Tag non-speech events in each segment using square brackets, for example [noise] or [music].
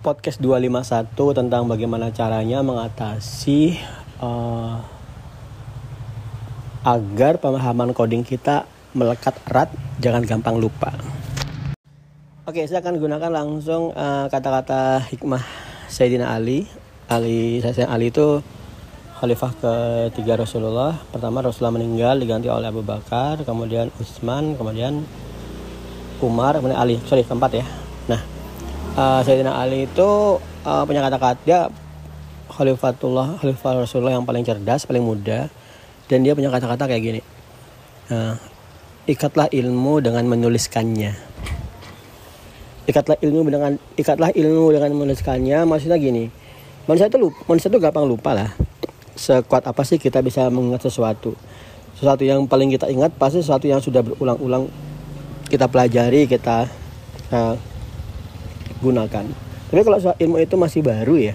podcast 251 tentang bagaimana caranya mengatasi uh, agar pemahaman coding kita melekat erat, jangan gampang lupa. Oke, saya akan gunakan langsung kata kata-kata hikmah Sayyidina Ali. Ali Sayyidina Ali itu khalifah ketiga Rasulullah. Pertama Rasulullah meninggal diganti oleh Abu Bakar, kemudian Utsman, kemudian Umar, kemudian Ali. Sorry, keempat ya. Nah, uh, Sayyidina Ali itu uh, punya kata-kata dia Khalifatullah, Khalifah Rasulullah yang paling cerdas, paling muda dan dia punya kata-kata kayak gini. Uh, ikatlah ilmu dengan menuliskannya. Ikatlah ilmu dengan ikatlah ilmu dengan menuliskannya. Maksudnya gini, manusia itu lupa, manusia itu gampang lupa lah. Sekuat apa sih kita bisa mengingat sesuatu? Sesuatu yang paling kita ingat pasti sesuatu yang sudah berulang-ulang kita pelajari, kita uh, gunakan. Tapi kalau soal ilmu itu masih baru ya,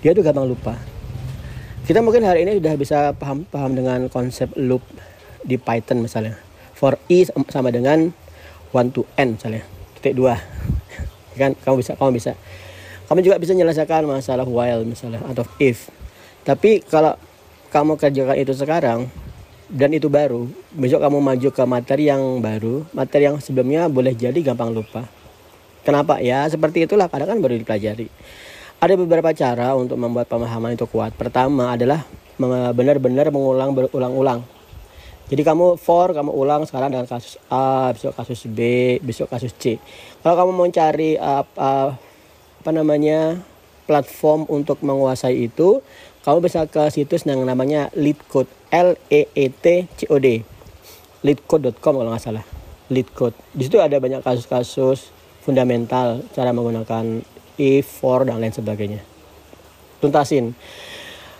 dia tuh gampang lupa. Kita mungkin hari ini sudah bisa paham paham dengan konsep loop di Python misalnya. For i sama dengan one to n misalnya. Titik dua. [laughs] kan kamu bisa kamu bisa. Kamu juga bisa menyelesaikan masalah while misalnya atau if. Tapi kalau kamu kerjakan itu sekarang dan itu baru, besok kamu maju ke materi yang baru, materi yang sebelumnya boleh jadi gampang lupa. Kenapa? Ya seperti itulah kadang kan baru dipelajari. Ada beberapa cara untuk membuat pemahaman itu kuat. Pertama adalah benar-benar mengulang berulang-ulang. Jadi kamu for kamu ulang sekarang dengan kasus A, besok kasus B, besok kasus C. Kalau kamu mau cari uh, uh, apa namanya platform untuk menguasai itu, kamu bisa ke situs yang namanya LeetCode, L E E T C O D. LeetCode.com kalau nggak salah. LeetCode. Di situ ada banyak kasus-kasus fundamental cara menggunakan if, for dan lain sebagainya. Tuntasin.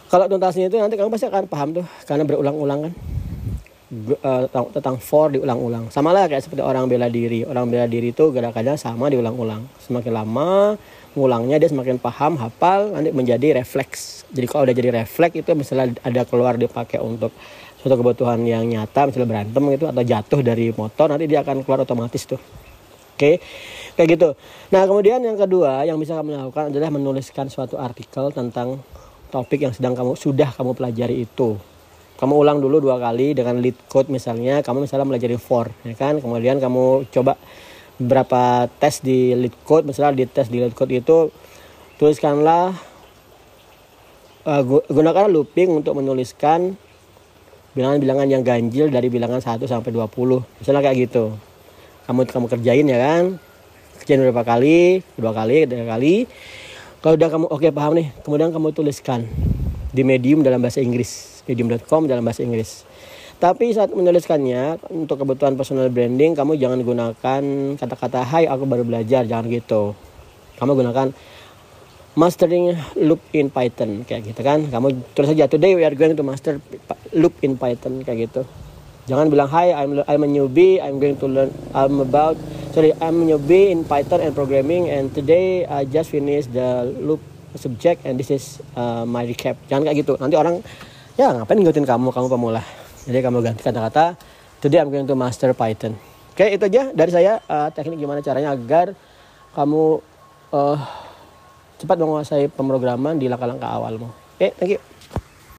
Kalau tuntasin itu nanti kamu pasti akan paham tuh karena berulang-ulang kan. Uh, tentang for diulang-ulang. Sama lah kayak seperti orang bela diri. Orang bela diri itu gerakannya sama diulang-ulang. Semakin lama ngulangnya dia semakin paham, hafal, nanti menjadi refleks. Jadi kalau udah jadi refleks itu misalnya ada keluar dipakai untuk suatu kebutuhan yang nyata, misalnya berantem gitu atau jatuh dari motor, nanti dia akan keluar otomatis tuh. Oke, kayak gitu. Nah kemudian yang kedua yang bisa kamu lakukan adalah menuliskan suatu artikel tentang topik yang sedang kamu sudah kamu pelajari itu. Kamu ulang dulu dua kali dengan lead code misalnya, kamu misalnya pelajari for, ya kan? Kemudian kamu coba berapa tes di lead code, misalnya di tes di lead code itu tuliskanlah uh, gunakan looping untuk menuliskan bilangan-bilangan yang ganjil dari bilangan 1 sampai 20. Misalnya kayak gitu kamu kamu kerjain ya kan? Kerjain beberapa kali? Dua kali tiga kali. Kalau udah kamu oke okay, paham nih. Kemudian kamu tuliskan di medium dalam bahasa Inggris. Medium.com dalam bahasa Inggris. Tapi saat menuliskannya untuk kebutuhan personal branding kamu jangan gunakan kata-kata hai aku baru belajar. Jangan gitu. Kamu gunakan mastering loop in Python kayak gitu kan? Kamu tulis saja today we are going to master loop in Python kayak gitu Jangan bilang hi, I'm I'm a newbie, I'm going to learn I'm about sorry, I'm a newbie in Python and programming and today I just finished the loop subject and this is uh, my recap. Jangan kayak gitu. Nanti orang ya ngapain ngikutin kamu, kamu pemula. Jadi kamu ganti kata-kata today I'm going to master Python. Oke, itu aja dari saya uh, teknik gimana caranya agar kamu uh, cepat menguasai pemrograman di langkah-langkah awalmu. Oke, thank you.